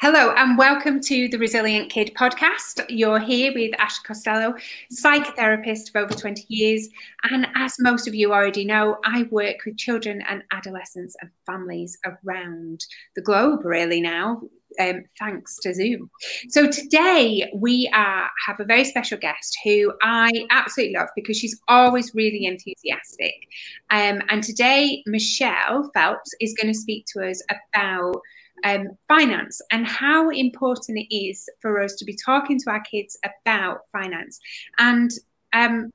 Hello, and welcome to the Resilient Kid podcast. You're here with Ashley Costello, psychotherapist for over 20 years. And as most of you already know, I work with children and adolescents and families around the globe, really, now. Um, thanks to Zoom. So today we are, have a very special guest who I absolutely love because she's always really enthusiastic. Um, and today Michelle Phelps is going to speak to us about um, finance and how important it is for us to be talking to our kids about finance. And um,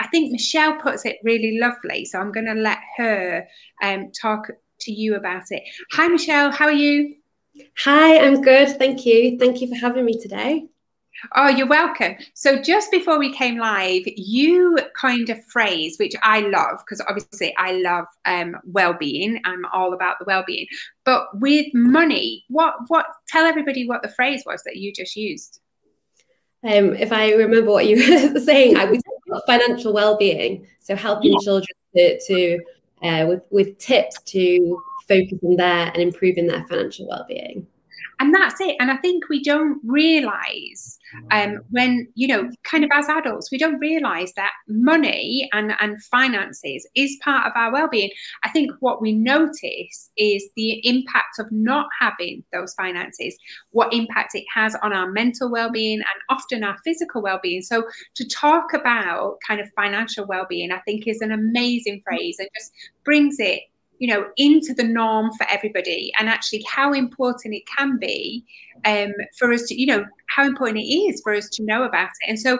I think Michelle puts it really lovely. So I'm going to let her um, talk to you about it. Hi, Michelle. How are you? Hi, I'm good. Thank you. Thank you for having me today. Oh, you're welcome. So, just before we came live, you coined a phrase which I love because obviously I love um, well-being. I'm all about the well-being. But with money, what what? Tell everybody what the phrase was that you just used. Um, if I remember what you were saying, I was financial well-being. So helping yeah. children to, to uh, with with tips to focus on their and improving their financial well-being and that's it. And i think we don't realize um, when you know kind of as adults we don't realize that money and and finances is part of our well-being. I think what we notice is the impact of not having those finances what impact it has on our mental well-being and often our physical well-being. So to talk about kind of financial well-being i think is an amazing phrase it just brings it you know into the norm for everybody. And actually how important it can be um, for us to you know how important it is for us to know about it. And so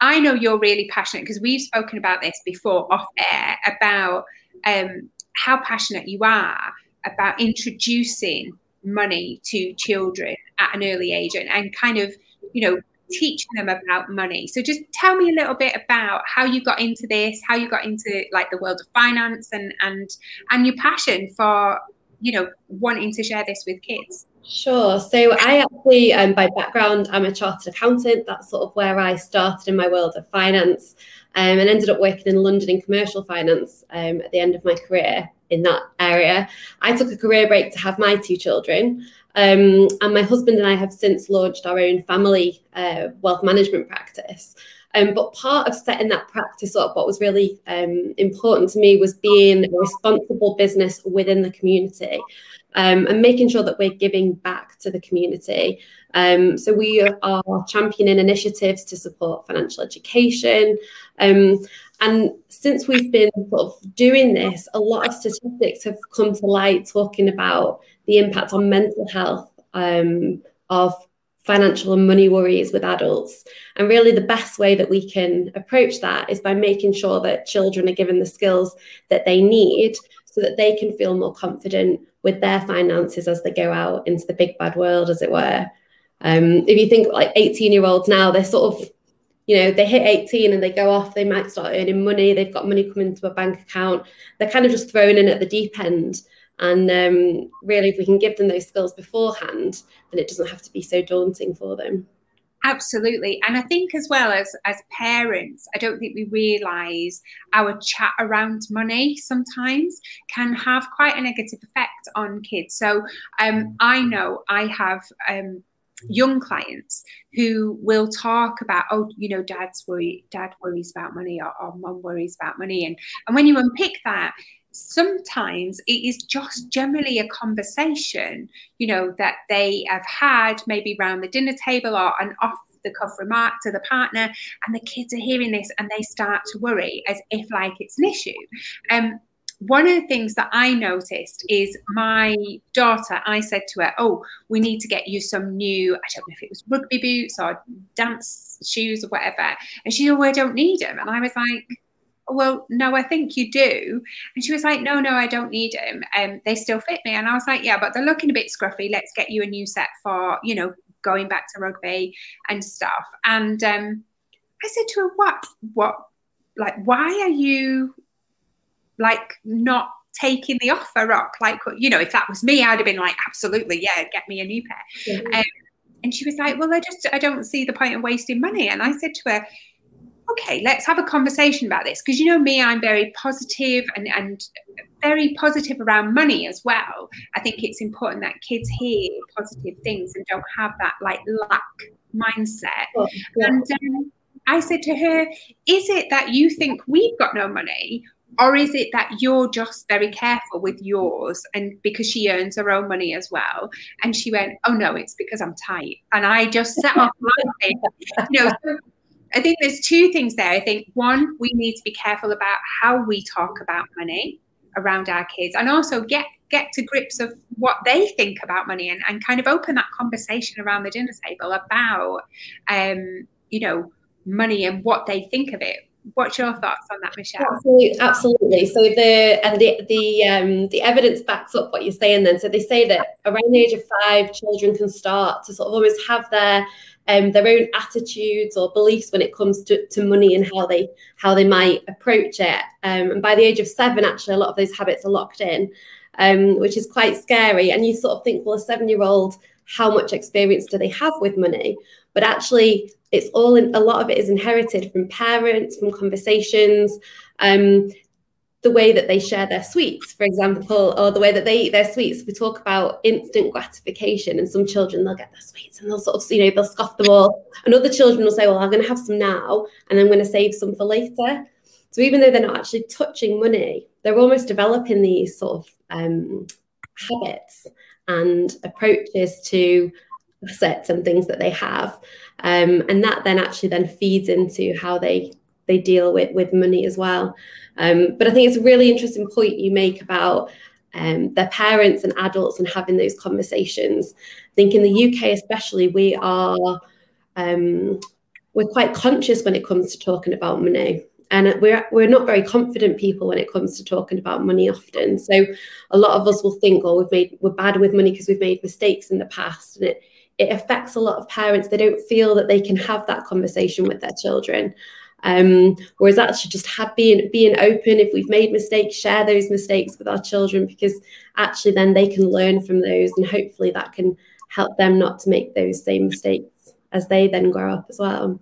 i know you're really passionate because we've spoken about this before off air about um, how passionate you are about introducing money to children at an early age and, and kind of you know teaching them about money. So just tell me a little bit about how you got into this, how you got into like the world of finance and and and your passion for, you know, wanting to share this with kids. Sure. So I actually, um, by background, I'm a chartered accountant. That's sort of where I started in my world of finance, um, and ended up working in London in commercial finance um, at the end of my career in that area. I took a career break to have my two children, um, and my husband and I have since launched our own family uh, wealth management practice. Um, but part of setting that practice up, what was really um, important to me was being a responsible business within the community um, and making sure that we're giving back to the community. Um, so we are championing initiatives to support financial education. Um, and since we've been sort of doing this, a lot of statistics have come to light talking about the impact on mental health um, of financial and money worries with adults. And really, the best way that we can approach that is by making sure that children are given the skills that they need so that they can feel more confident with their finances as they go out into the big bad world, as it were. Um, if you think like 18 year olds now, they're sort of, you know, they hit 18 and they go off, they might start earning money, they've got money coming into a bank account, they're kind of just thrown in at the deep end. And um, really, if we can give them those skills beforehand, then it doesn't have to be so daunting for them. Absolutely. And I think as well as as parents, I don't think we realize our chat around money sometimes can have quite a negative effect on kids. So um, I know I have um, young clients who will talk about, oh, you know, dad's worry, dad worries about money or, or mom worries about money. And and when you unpick that, sometimes it is just generally a conversation, you know, that they have had maybe around the dinner table or an off the cuff remark to the partner, and the kids are hearing this and they start to worry as if like it's an issue. Um, one of the things that I noticed is my daughter, I said to her, Oh, we need to get you some new, I don't know if it was rugby boots or dance shoes or whatever. And she said, Oh, I don't need them. And I was like, well, no, I think you do. And she was like, no, no, I don't need them. And um, they still fit me. And I was like, yeah, but they're looking a bit scruffy. Let's get you a new set for, you know, going back to rugby and stuff. And um, I said to her, what, what, like, why are you like not taking the offer up? Like, you know, if that was me, I'd have been like, absolutely, yeah, get me a new pair. Um, and she was like, well, I just, I don't see the point of wasting money. And I said to her, okay, let's have a conversation about this. Because you know me, I'm very positive and, and very positive around money as well. I think it's important that kids hear positive things and don't have that like lack mindset. Oh, yeah. And um, I said to her, Is it that you think we've got no money? Or is it that you're just very careful with yours and because she earns her own money as well? And she went, Oh no, it's because I'm tight. And I just set off laughing. You know, so I think there's two things there. I think one, we need to be careful about how we talk about money around our kids and also get get to grips of what they think about money and, and kind of open that conversation around the dinner table about um, you know money and what they think of it what's your thoughts on that michelle absolutely, absolutely. so the and the the um the evidence backs up what you're saying then so they say that around the age of five children can start to sort of almost have their um, their own attitudes or beliefs when it comes to, to money and how they how they might approach it. Um, and by the age of seven, actually, a lot of those habits are locked in, um, which is quite scary. And you sort of think, well, a seven year old, how much experience do they have with money? But actually, it's all in, a lot of it is inherited from parents, from conversations. Um, the way that they share their sweets, for example, or the way that they eat their sweets. We talk about instant gratification, and some children they'll get their sweets and they'll sort of, you know, they'll scoff them all. And other children will say, Well, I'm going to have some now, and I'm going to save some for later. So even though they're not actually touching money, they're almost developing these sort of um, habits and approaches to assets and things that they have, um, and that then actually then feeds into how they they deal with with money as well. Um, but I think it's a really interesting point you make about um, their parents and adults and having those conversations. I think in the UK, especially, we are um, we're quite conscious when it comes to talking about money. And we're we're not very confident people when it comes to talking about money often. So a lot of us will think, oh, we've made we're bad with money because we've made mistakes in the past. And it it affects a lot of parents. They don't feel that they can have that conversation with their children. Um, whereas actually just have being being open if we've made mistakes, share those mistakes with our children because actually then they can learn from those and hopefully that can help them not to make those same mistakes as they then grow up as well.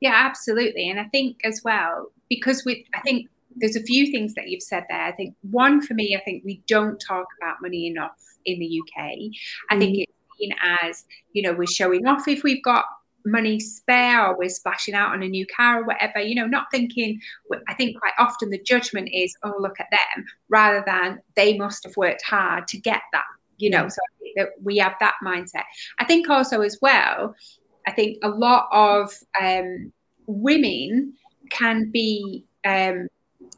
Yeah, absolutely. And I think as well, because with I think there's a few things that you've said there. I think one for me, I think we don't talk about money enough in the UK. I think mm-hmm. it's seen as, you know, we're showing off if we've got money spare or we're splashing out on a new car or whatever, you know, not thinking, I think quite often the judgment is, oh, look at them, rather than they must have worked hard to get that, you know, so that we have that mindset. I think also as well, I think a lot of um, women can be um,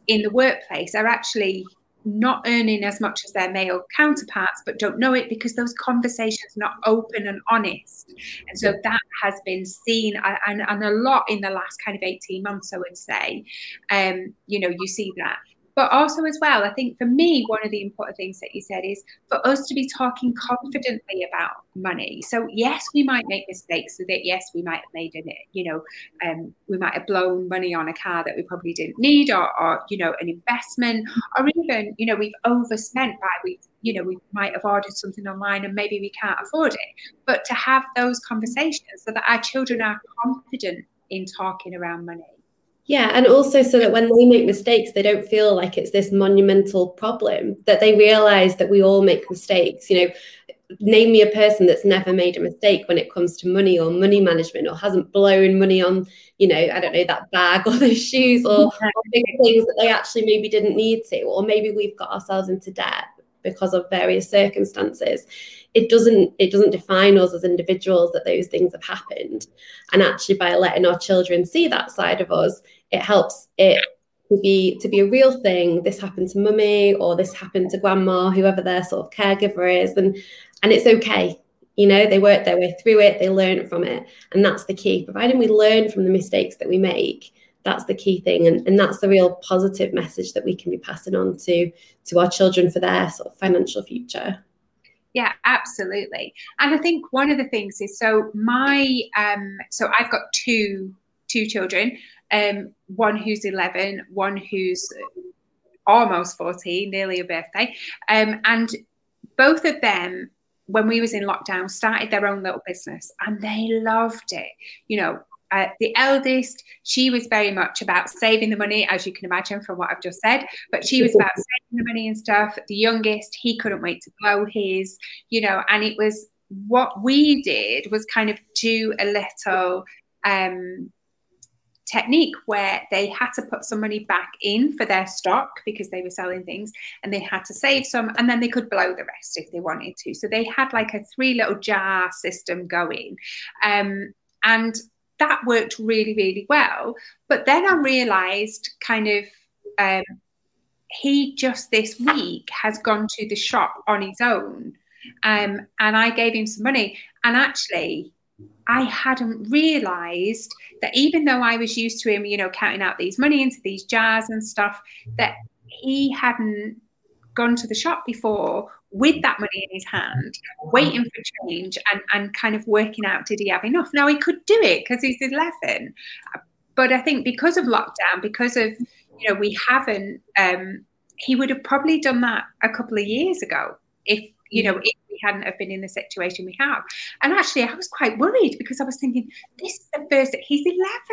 in the workplace are actually not earning as much as their male counterparts, but don't know it because those conversations are not open and honest. And so that has been seen and, and a lot in the last kind of 18 months, I would say. Um, you know, you see that. But also, as well, I think for me, one of the important things that you said is for us to be talking confidently about money. So, yes, we might make mistakes with it. Yes, we might have made it, you know, um, we might have blown money on a car that we probably didn't need, or, or, you know, an investment, or even, you know, we've overspent by we, you know, we might have ordered something online and maybe we can't afford it. But to have those conversations so that our children are confident in talking around money. Yeah, and also so that when they make mistakes, they don't feel like it's this monumental problem, that they realize that we all make mistakes. You know, name me a person that's never made a mistake when it comes to money or money management or hasn't blown money on, you know, I don't know, that bag or those shoes or, or big things that they actually maybe didn't need to, or maybe we've got ourselves into debt because of various circumstances. It doesn't it doesn't define us as individuals that those things have happened. And actually by letting our children see that side of us it helps it to be to be a real thing. This happened to mummy or this happened to grandma whoever their sort of caregiver is. And and it's okay. You know they work their way through it. They learn from it. And that's the key. Providing we learn from the mistakes that we make that's the key thing. And, and that's the real positive message that we can be passing on to to our children for their sort of financial future. Yeah absolutely. And i think one of the things is so my um so i've got two two children um one who's 11 one who's almost 14 nearly a birthday um and both of them when we was in lockdown started their own little business and they loved it you know uh, the eldest, she was very much about saving the money, as you can imagine from what I've just said. But she was about saving the money and stuff. The youngest, he couldn't wait to blow his, you know, and it was what we did was kind of do a little um, technique where they had to put some money back in for their stock because they were selling things and they had to save some and then they could blow the rest if they wanted to. So they had like a three little jar system going. Um, and that worked really, really well. But then I realized kind of um, he just this week has gone to the shop on his own. Um, and I gave him some money. And actually, I hadn't realized that even though I was used to him, you know, counting out these money into these jars and stuff, that he hadn't gone to the shop before with that money in his hand, waiting for change and, and kind of working out did he have enough? Now he could do it because he's 11. But I think because of lockdown, because of, you know, we haven't, um, he would have probably done that a couple of years ago if, you know, if we hadn't have been in the situation we have. And actually I was quite worried because I was thinking, this is the first, he's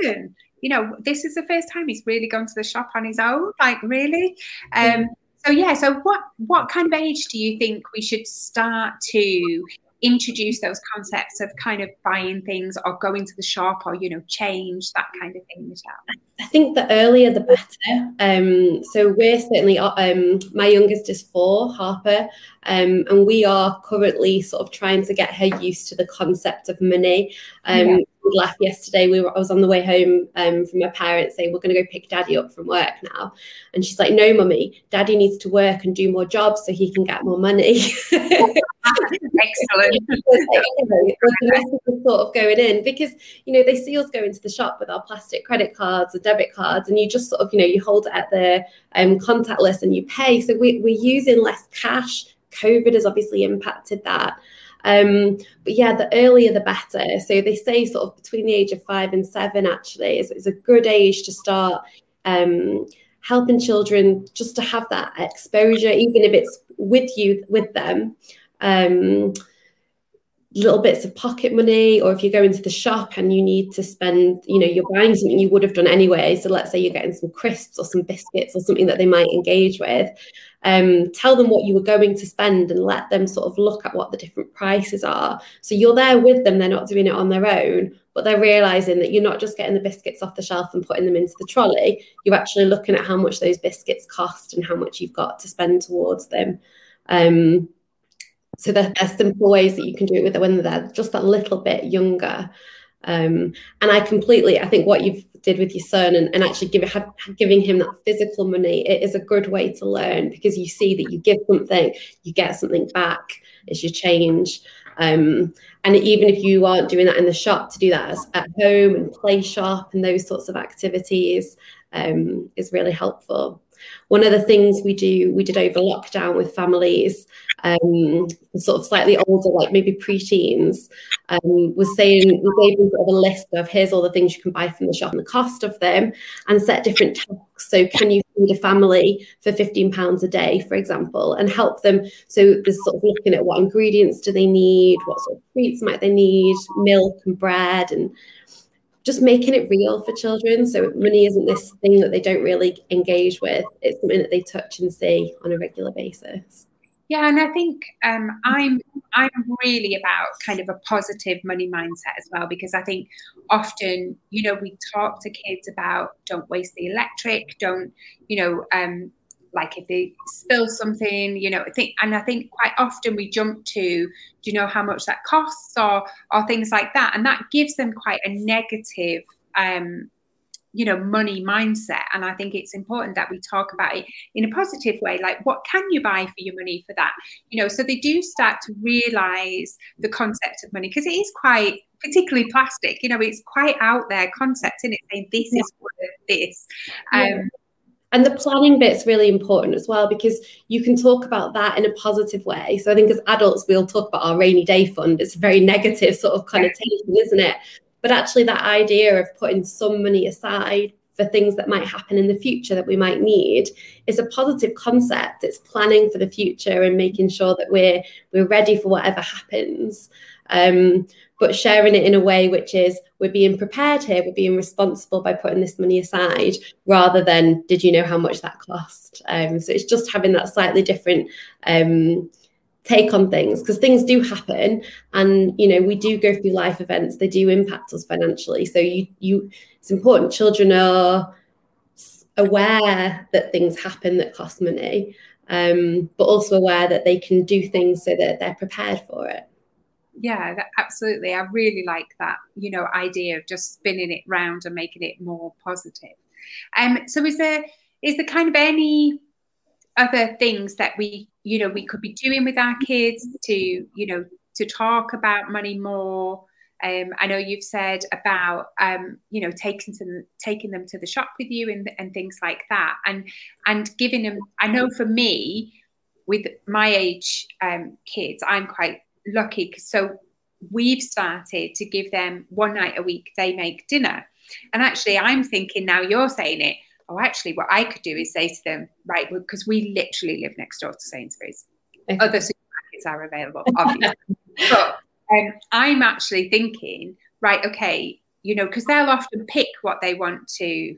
11 you know, this is the first time he's really gone to the shop on his own. Like, really? Um, so yeah, so what what kind of age do you think we should start to introduce those concepts of kind of buying things or going to the shop or you know change that kind of thing michelle i think the earlier the better um, so we're certainly um, my youngest is four harper um, and we are currently sort of trying to get her used to the concept of money um, yeah left yesterday. We were I was on the way home um, from my parents saying we're going to go pick daddy up from work now, and she's like, "No, mummy, daddy needs to work and do more jobs so he can get more money." Excellent. sort of going in because you know they see us go into the shop with our plastic credit cards or debit cards, and you just sort of you know you hold it at the um, contactless and you pay. So we, we're using less cash. COVID has obviously impacted that. Um, but yeah, the earlier the better. So they say sort of between the age of five and seven actually is, is a good age to start um, helping children just to have that exposure, even if it's with you with them. Um, little bits of pocket money or if you go into the shop and you need to spend you know you're buying something you would have done anyway. So let's say you're getting some crisps or some biscuits or something that they might engage with um, tell them what you were going to spend and let them sort of look at what the different prices are. So you're there with them they're not doing it on their own but they're realizing that you're not just getting the biscuits off the shelf and putting them into the trolley. You're actually looking at how much those biscuits cost and how much you've got to spend towards them. Um, so there, there's simple ways that you can do it with it when they're just that little bit younger. Um, and I completely, I think what you've did with your son and, and actually give, have, giving him that physical money, it is a good way to learn because you see that you give something, you get something back as you change. Um, and even if you aren't doing that in the shop, to do that at home and play shop and those sorts of activities um, is really helpful. One of the things we do, we did over lockdown with families, um, sort of slightly older, like maybe preteens, um, was saying we gave them sort of a list of here's all the things you can buy from the shop and the cost of them, and set different tasks. So, can you feed a family for fifteen pounds a day, for example, and help them? So, there's sort of looking at what ingredients do they need, what sort of treats might they need, milk and bread, and just making it real for children. So money isn't this thing that they don't really engage with. It's something that they touch and see on a regular basis. Yeah, and I think um, I'm I'm really about kind of a positive money mindset as well because I think often you know we talk to kids about don't waste the electric, don't you know um, like if they spill something, you know, I think, and I think quite often we jump to, do you know how much that costs or or things like that, and that gives them quite a negative, um, you know, money mindset. And I think it's important that we talk about it in a positive way, like what can you buy for your money for that, you know, so they do start to realize the concept of money because it is quite particularly plastic you know it's quite out there concept in it? Saying this yeah. is worth this. Um, yeah and the planning bit's really important as well because you can talk about that in a positive way. So I think as adults, we'll talk about our rainy day fund. It's a very negative sort of connotation, isn't it? But actually, that idea of putting some money aside for things that might happen in the future that we might need is a positive concept. It's planning for the future and making sure that we're we're ready for whatever happens. Um, but sharing it in a way which is we're being prepared here, we're being responsible by putting this money aside, rather than did you know how much that cost? Um, so it's just having that slightly different um, take on things because things do happen, and you know we do go through life events; they do impact us financially. So you you it's important children are aware that things happen that cost money, um, but also aware that they can do things so that they're prepared for it yeah absolutely. I really like that you know idea of just spinning it round and making it more positive. Um so is there is there kind of any other things that we you know we could be doing with our kids to you know to talk about money more? Um, I know you've said about um, you know taking them taking them to the shop with you and, and things like that, and and giving them. I know for me, with my age um, kids, I'm quite lucky so we've started to give them one night a week they make dinner and actually i'm thinking now you're saying it oh actually what i could do is say to them right because we literally live next door to sainsbury's okay. other supermarkets are available obviously but um, i'm actually thinking right okay you know because they'll often pick what they want to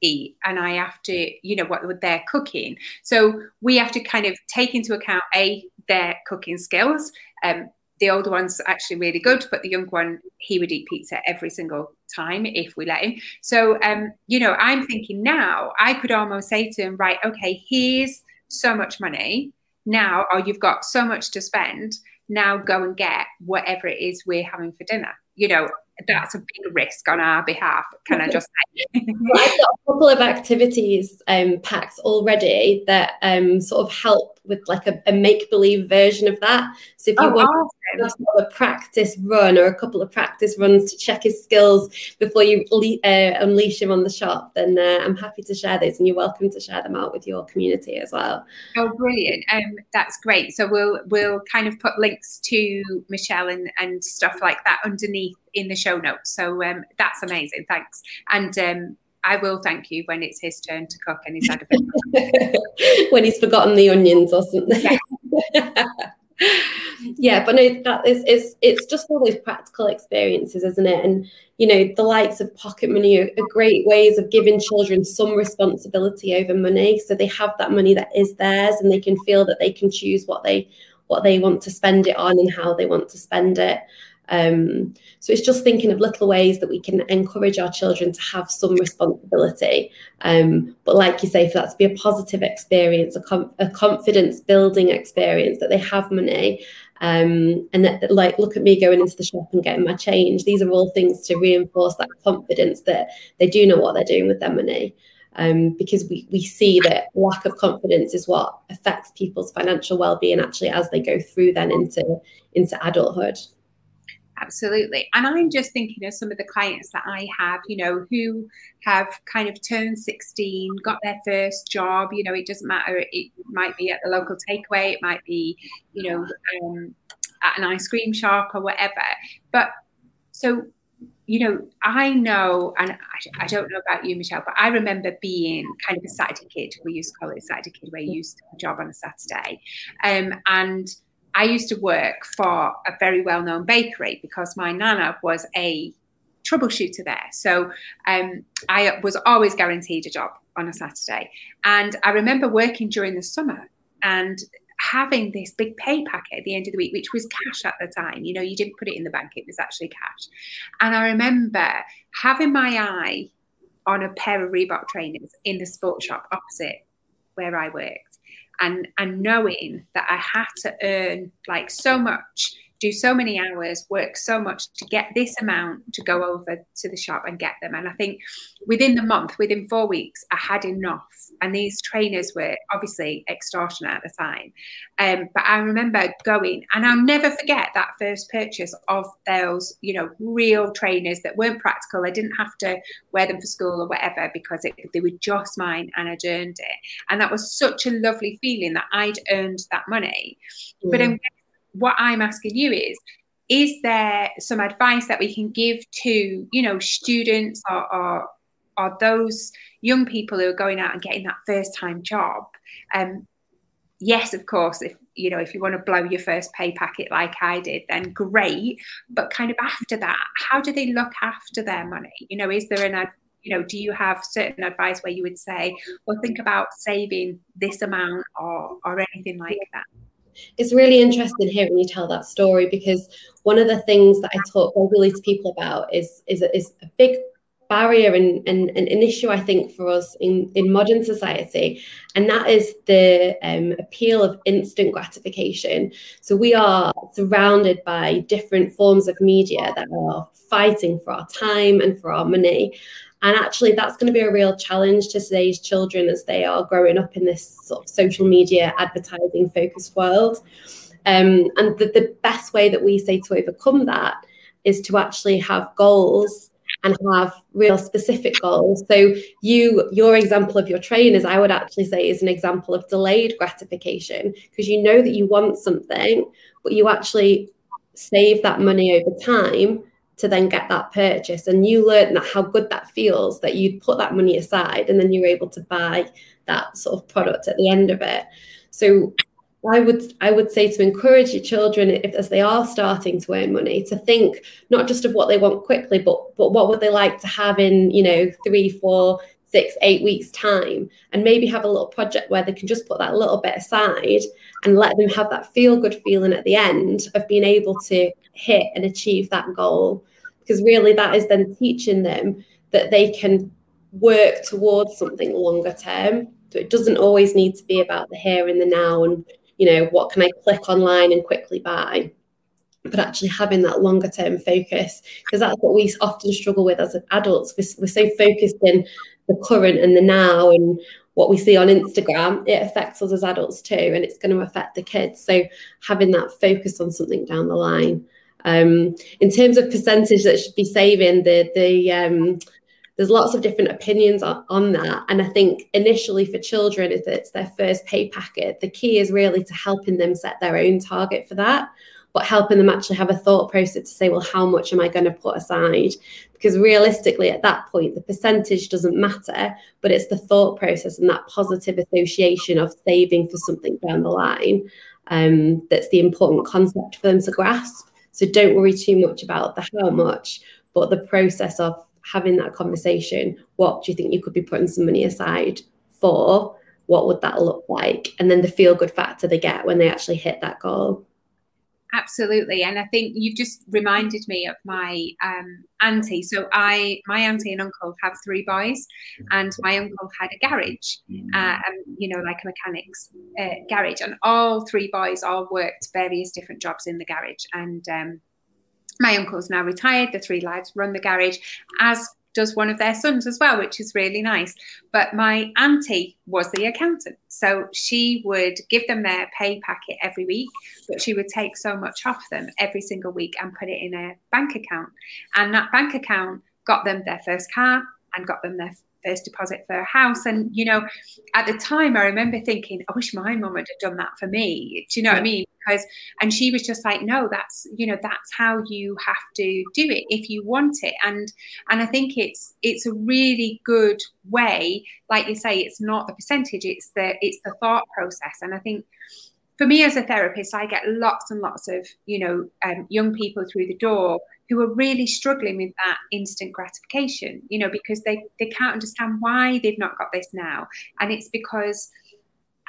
eat and I have to, you know, what they're cooking. So we have to kind of take into account a their cooking skills. Um, the older one's actually really good, but the young one, he would eat pizza every single time if we let him. So, um, you know, I'm thinking now I could almost say to him, right, okay, here's so much money now, or you've got so much to spend. Now go and get whatever it is we're having for dinner. You know, that's a big risk on our behalf. Can I just say? well, I've got a couple of activities um, packed already that um, sort of help with like a, a make believe version of that. So if you oh, want awesome. a practice run or a couple of practice runs to check his skills before you le- uh, unleash him on the shop, then uh, I'm happy to share those, and you're welcome to share them out with your community as well. Oh, brilliant! Um, that's great. So we'll we'll kind of put links to Michelle and and stuff like that underneath in the show notes. So um, that's amazing. Thanks. And um, I will thank you when it's his turn to cook and he's had a bit. when he's forgotten the onions or something. Yeah. yeah, but no, that is it's it's just all those practical experiences, isn't it? And you know, the likes of pocket money are, are great ways of giving children some responsibility over money, so they have that money that is theirs, and they can feel that they can choose what they what they want to spend it on and how they want to spend it. Um, so it's just thinking of little ways that we can encourage our children to have some responsibility. Um, but like you say, for that to be a positive experience, a, com- a confidence building experience, that they have money. Um, and that, like, look at me going into the shop and getting my change. These are all things to reinforce that confidence that they do know what they're doing with their money. Um, because we, we see that lack of confidence is what affects people's financial well-being actually as they go through then into into adulthood absolutely. And I'm just thinking of some of the clients that I have, you know, who have kind of turned 16, got their first job. You know, it doesn't matter. It might be at the local takeaway, it might be, you know, um, at an ice cream shop or whatever. But so, you know, I know, and I, I don't know about you, Michelle, but I remember being kind of a Saturday kid. We used to call it a Saturday kid, where you used to have a job on a Saturday. Um, and I used to work for a very well known bakery because my nana was a troubleshooter there. So um, I was always guaranteed a job on a Saturday. And I remember working during the summer and having this big pay packet at the end of the week, which was cash at the time. You know, you didn't put it in the bank, it was actually cash. And I remember having my eye on a pair of Reebok trainers in the sports shop opposite where I worked and and knowing that I had to earn like so much do so many hours, work so much to get this amount to go over to the shop and get them. And I think within the month, within four weeks, I had enough. And these trainers were obviously extortionate at the time. Um, but I remember going, and I'll never forget that first purchase of those, you know, real trainers that weren't practical. I didn't have to wear them for school or whatever because it, they were just mine and I'd earned it. And that was such a lovely feeling that I'd earned that money. Mm. But what I'm asking you is, is there some advice that we can give to, you know, students or, or, are those young people who are going out and getting that first time job. Um, yes, of course, if you know if you want to blow your first pay packet like I did, then great. But kind of after that, how do they look after their money? You know, is there an you know, do you have certain advice where you would say, well, think about saving this amount or or anything like that? It's really interesting hearing you tell that story because one of the things that I talk regularly to people about is is is a big barrier and, and, and, an issue I think for us in, in modern society, and that is the um, appeal of instant gratification. So we are surrounded by different forms of media that are fighting for our time and for our money. And actually, that's going to be a real challenge to today's children as they are growing up in this sort of social media advertising focused world. Um, and the, the best way that we say to overcome that is to actually have goals and have real specific goals. So you your example of your trainers, I would actually say is an example of delayed gratification because you know that you want something, but you actually save that money over time to then get that purchase. And you learn that how good that feels that you put that money aside and then you're able to buy that sort of product at the end of it. So I would I would say to encourage your children if as they are starting to earn money to think not just of what they want quickly, but but what would they like to have in you know three, four, six, eight weeks time, and maybe have a little project where they can just put that little bit aside and let them have that feel good feeling at the end of being able to hit and achieve that goal because really that is then teaching them that they can work towards something longer term. So it doesn't always need to be about the here and the now and you know what can I click online and quickly buy, but actually having that longer term focus because that's what we often struggle with as adults. We're, we're so focused in the current and the now and what we see on Instagram, it affects us as adults too, and it's going to affect the kids. So having that focus on something down the line um, in terms of percentage that should be saving, the the um, there's lots of different opinions on, on, that. And I think initially for children, if it's their first pay packet, the key is really to helping them set their own target for that, but helping them actually have a thought process to say, well, how much am I going to put aside? Because realistically, at that point, the percentage doesn't matter, but it's the thought process and that positive association of saving for something down the line um, that's the important concept for them to grasp. So don't worry too much about the how much, but the process of having that conversation. What do you think you could be putting some money aside for? What would that look like? And then the feel good factor they get when they actually hit that goal. Absolutely, and I think you've just reminded me of my um, auntie. So I, my auntie and uncle have three boys, and my uncle had a garage, uh, and you know, like a mechanics uh, garage, and all three boys all worked various different jobs in the garage. And um, my uncle's now retired. The three lads run the garage, as does one of their sons as well, which is really nice. But my auntie was the accountant. So she would give them their pay packet every week, but she would take so much off them every single week and put it in a bank account. And that bank account got them their first car and got them their first deposit for a house. And, you know, at the time, I remember thinking, I wish my mum had done that for me. Do you know what I mean? Because, and she was just like, no, that's, you know, that's how you have to do it if you want it. And, and I think it's, it's a really good way, like you say, it's not the percentage, it's the, it's the thought process. And I think, for me as a therapist, I get lots and lots of, you know, um, young people through the door who are really struggling with that instant gratification, you know, because they, they can't understand why they've not got this now. And it's because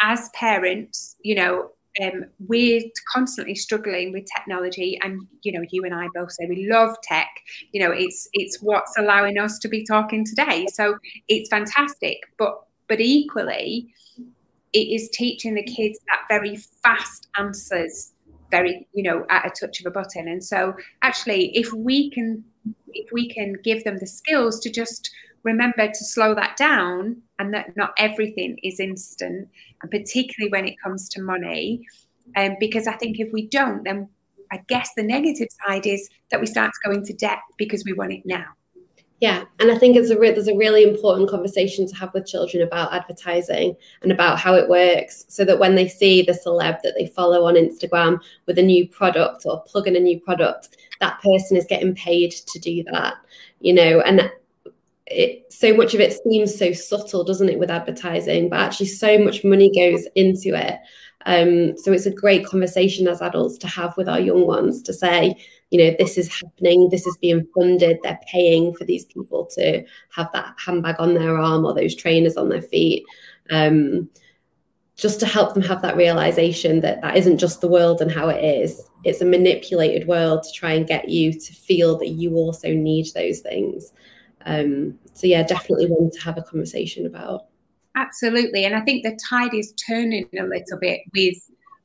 as parents, you know, um, we're constantly struggling with technology and you know you and i both say we love tech. You know it's it's what's allowing us to be talking today. So it's fantastic. But but equally it is teaching the kids that very fast answers very you know at a touch of a button. And so actually if we can if we can give them the skills to just remember to slow that down and that not everything is instant and particularly when it comes to money um, because i think if we don't then i guess the negative side is that we start to go into debt because we want it now yeah, and I think it's a re- there's a really important conversation to have with children about advertising and about how it works, so that when they see the celeb that they follow on Instagram with a new product or plug in a new product, that person is getting paid to do that, you know. And it so much of it seems so subtle, doesn't it, with advertising? But actually, so much money goes into it. Um, so it's a great conversation as adults to have with our young ones to say, you know, this is happening, this is being funded, they're paying for these people to have that handbag on their arm or those trainers on their feet. Um, just to help them have that realization that that isn't just the world and how it is it's a manipulated world to try and get you to feel that you also need those things um, so yeah definitely one to have a conversation about absolutely and i think the tide is turning a little bit with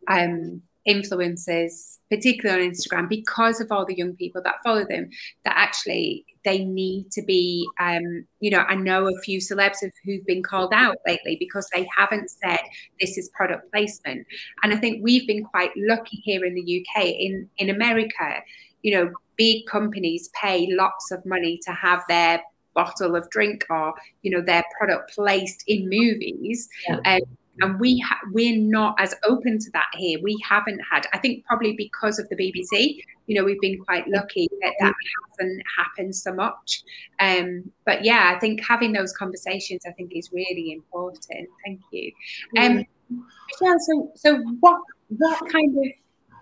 um, influencers, particularly on Instagram, because of all the young people that follow them, that actually they need to be, um, you know, I know a few celebs who've been called out lately because they haven't said this is product placement. And I think we've been quite lucky here in the UK. In in America, you know, big companies pay lots of money to have their bottle of drink or you know their product placed in movies yeah. um, and we ha- we're not as open to that here. We haven't had, I think, probably because of the BBC. You know, we've been quite lucky that that hasn't happened so much. Um, but yeah, I think having those conversations, I think, is really important. Thank you. Um, Michelle, so so what what kind of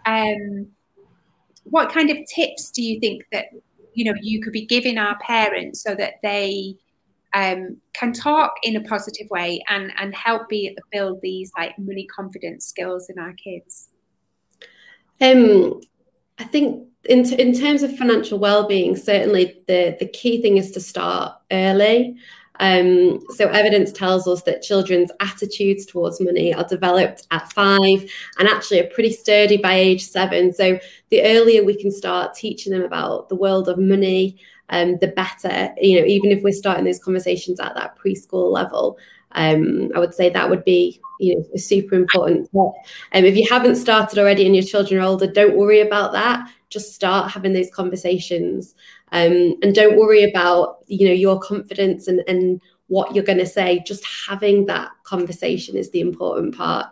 um, what kind of tips do you think that you know you could be giving our parents so that they um, can talk in a positive way and and help be, build these like money confidence skills in our kids? Um, I think in in terms of financial well-being, certainly the the key thing is to start early. Um, so evidence tells us that children's attitudes towards money are developed at five and actually are pretty sturdy by age seven. So the earlier we can start teaching them about the world of money, um, the better. You know, even if we're starting those conversations at that preschool level, um, I would say that would be you know super important. Um, if you haven't started already and your children are older, don't worry about that. Just start having those conversations, um, and don't worry about you know your confidence and and what you're going to say. Just having that conversation is the important part.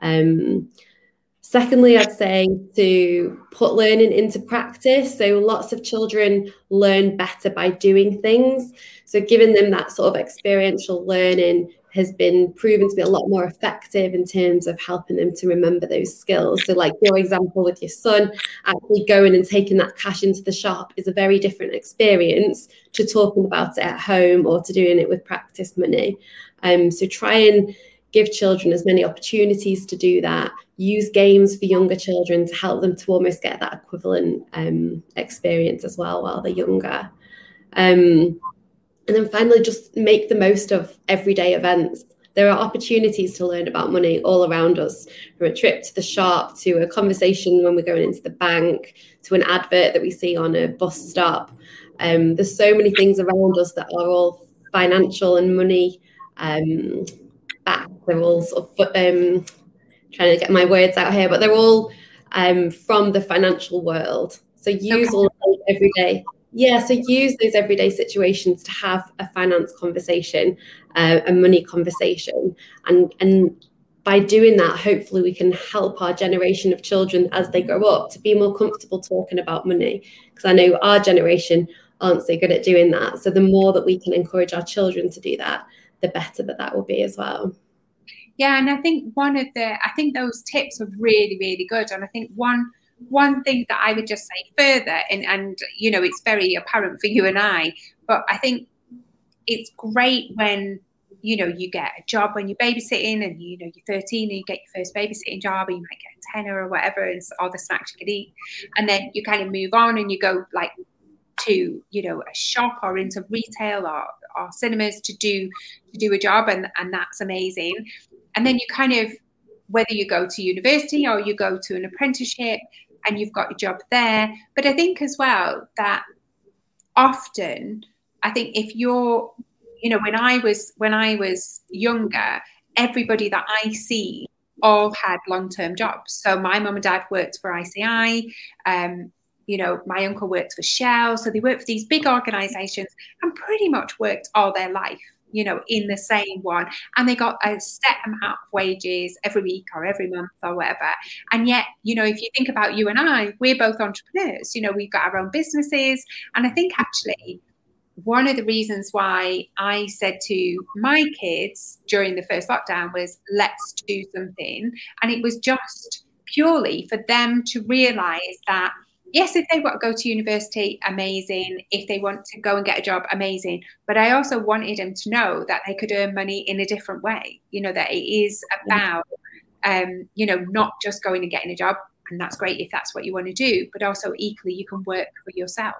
Um, Secondly, I'd say to put learning into practice. So lots of children learn better by doing things. So giving them that sort of experiential learning has been proven to be a lot more effective in terms of helping them to remember those skills. So, like your example with your son, actually going and taking that cash into the shop is a very different experience to talking about it at home or to doing it with practice money. Um, so, try and give children as many opportunities to do that use games for younger children to help them to almost get that equivalent um, experience as well while they're younger um, and then finally just make the most of everyday events there are opportunities to learn about money all around us from a trip to the shop to a conversation when we're going into the bank to an advert that we see on a bus stop um, there's so many things around us that are all financial and money um, back. They're all sort of um, trying to get my words out here, but they're all um, from the financial world. So use okay. all those everyday. Yeah, so use those everyday situations to have a finance conversation, uh, a money conversation, and and by doing that, hopefully we can help our generation of children as they grow up to be more comfortable talking about money. Because I know our generation aren't so good at doing that. So the more that we can encourage our children to do that, the better that that will be as well. Yeah, and I think one of the I think those tips are really really good, and I think one one thing that I would just say further, and and you know it's very apparent for you and I, but I think it's great when you know you get a job when you're babysitting and you know you're 13 and you get your first babysitting job and you might get a tenner or whatever and all the snacks you could eat. And then you kind of move on and you go like to you know a shop or into retail or, or cinemas to do to do a job and and that's amazing. And then you kind of whether you go to university or you go to an apprenticeship and you've got your job there. But i think as well that often i think if you're you know when i was when i was younger everybody that i see all had long-term jobs. So my mum and dad worked for ici um, you know, my uncle worked for Shell. So they worked for these big organizations and pretty much worked all their life, you know, in the same one. And they got a set amount of wages every week or every month or whatever. And yet, you know, if you think about you and I, we're both entrepreneurs, you know, we've got our own businesses. And I think actually, one of the reasons why I said to my kids during the first lockdown was, let's do something. And it was just purely for them to realize that, yes, if they want to go to university, amazing. If they want to go and get a job, amazing. But I also wanted them to know that they could earn money in a different way, you know, that it is about, um, you know, not just going and getting a job. And that's great if that's what you want to do, but also equally, you can work for yourself.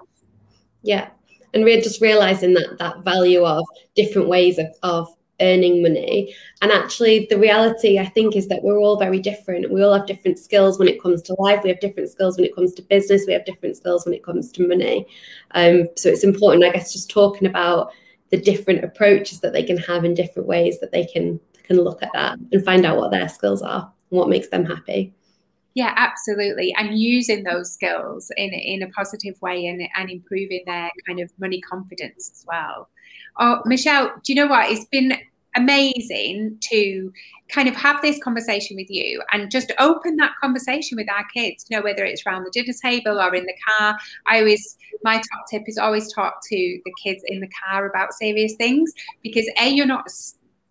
Yeah, and we're just realizing that that value of different ways of, of earning money. And actually the reality i think is that we're all very different. We all have different skills when it comes to life. We have different skills when it comes to business. We have different skills when it comes to money. Um, so it's important i guess just talking about the different approaches that they can have in different ways that they can can look at that and find out what their skills are and what makes them happy. Yeah, absolutely. And using those skills in in a positive way and, and improving their kind of money confidence as well. Oh, Michelle, do you know what? It's been amazing to kind of have this conversation with you and just open that conversation with our kids, you know, whether it's around the dinner table or in the car. I always, my top tip is always talk to the kids in the car about serious things because A, you're not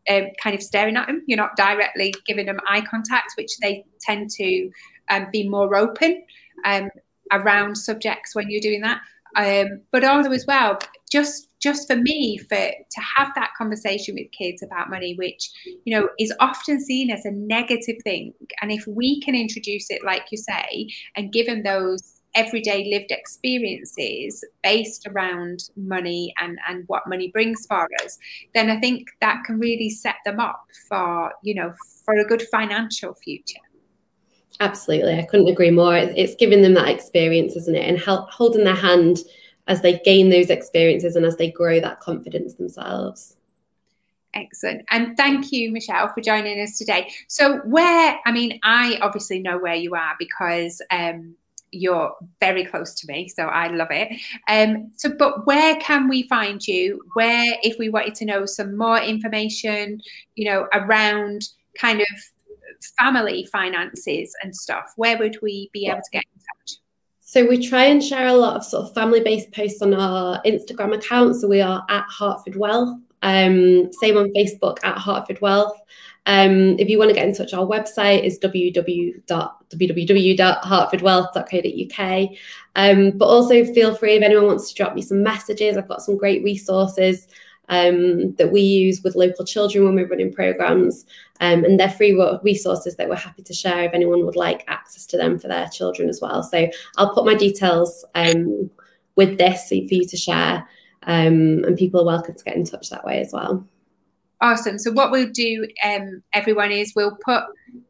um, kind of staring at them, you're not directly giving them eye contact, which they tend to um, be more open um, around subjects when you're doing that. Um, but also as well, just just for me, for to have that conversation with kids about money, which you know is often seen as a negative thing, and if we can introduce it, like you say, and give them those everyday lived experiences based around money and and what money brings for us then i think that can really set them up for you know for a good financial future. Absolutely, I couldn't agree more. It's giving them that experience, isn't it, and help holding their hand as they gain those experiences and as they grow that confidence themselves. Excellent. And thank you, Michelle, for joining us today. So, where, I mean, I obviously know where you are because um, you're very close to me. So, I love it. Um, so, but where can we find you? Where, if we wanted to know some more information, you know, around kind of family finances and stuff, where would we be able to get in touch? So we try and share a lot of sort of family-based posts on our Instagram account. So we are at Hertford Wealth. Um, same on Facebook at Hertford Wealth. Um, if you want to get in touch, our website is www.hertfordwealth.co.uk. Um, but also feel free if anyone wants to drop me some messages. I've got some great resources um, that we use with local children when we're running programs. Um, and they're free resources that we're happy to share if anyone would like access to them for their children as well. So I'll put my details um, with this for you to share, um, and people are welcome to get in touch that way as well. Awesome. So what we'll do, um, everyone, is we'll put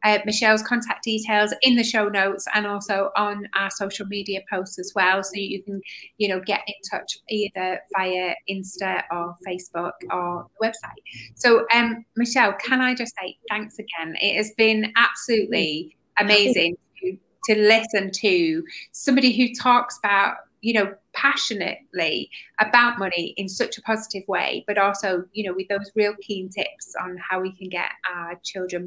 uh, Michelle's contact details in the show notes and also on our social media posts as well, so you can, you know, get in touch either via Insta or Facebook or the website. So, um, Michelle, can I just say thanks again? It has been absolutely amazing to, to listen to somebody who talks about you know, passionately about money in such a positive way, but also, you know, with those real keen tips on how we can get our children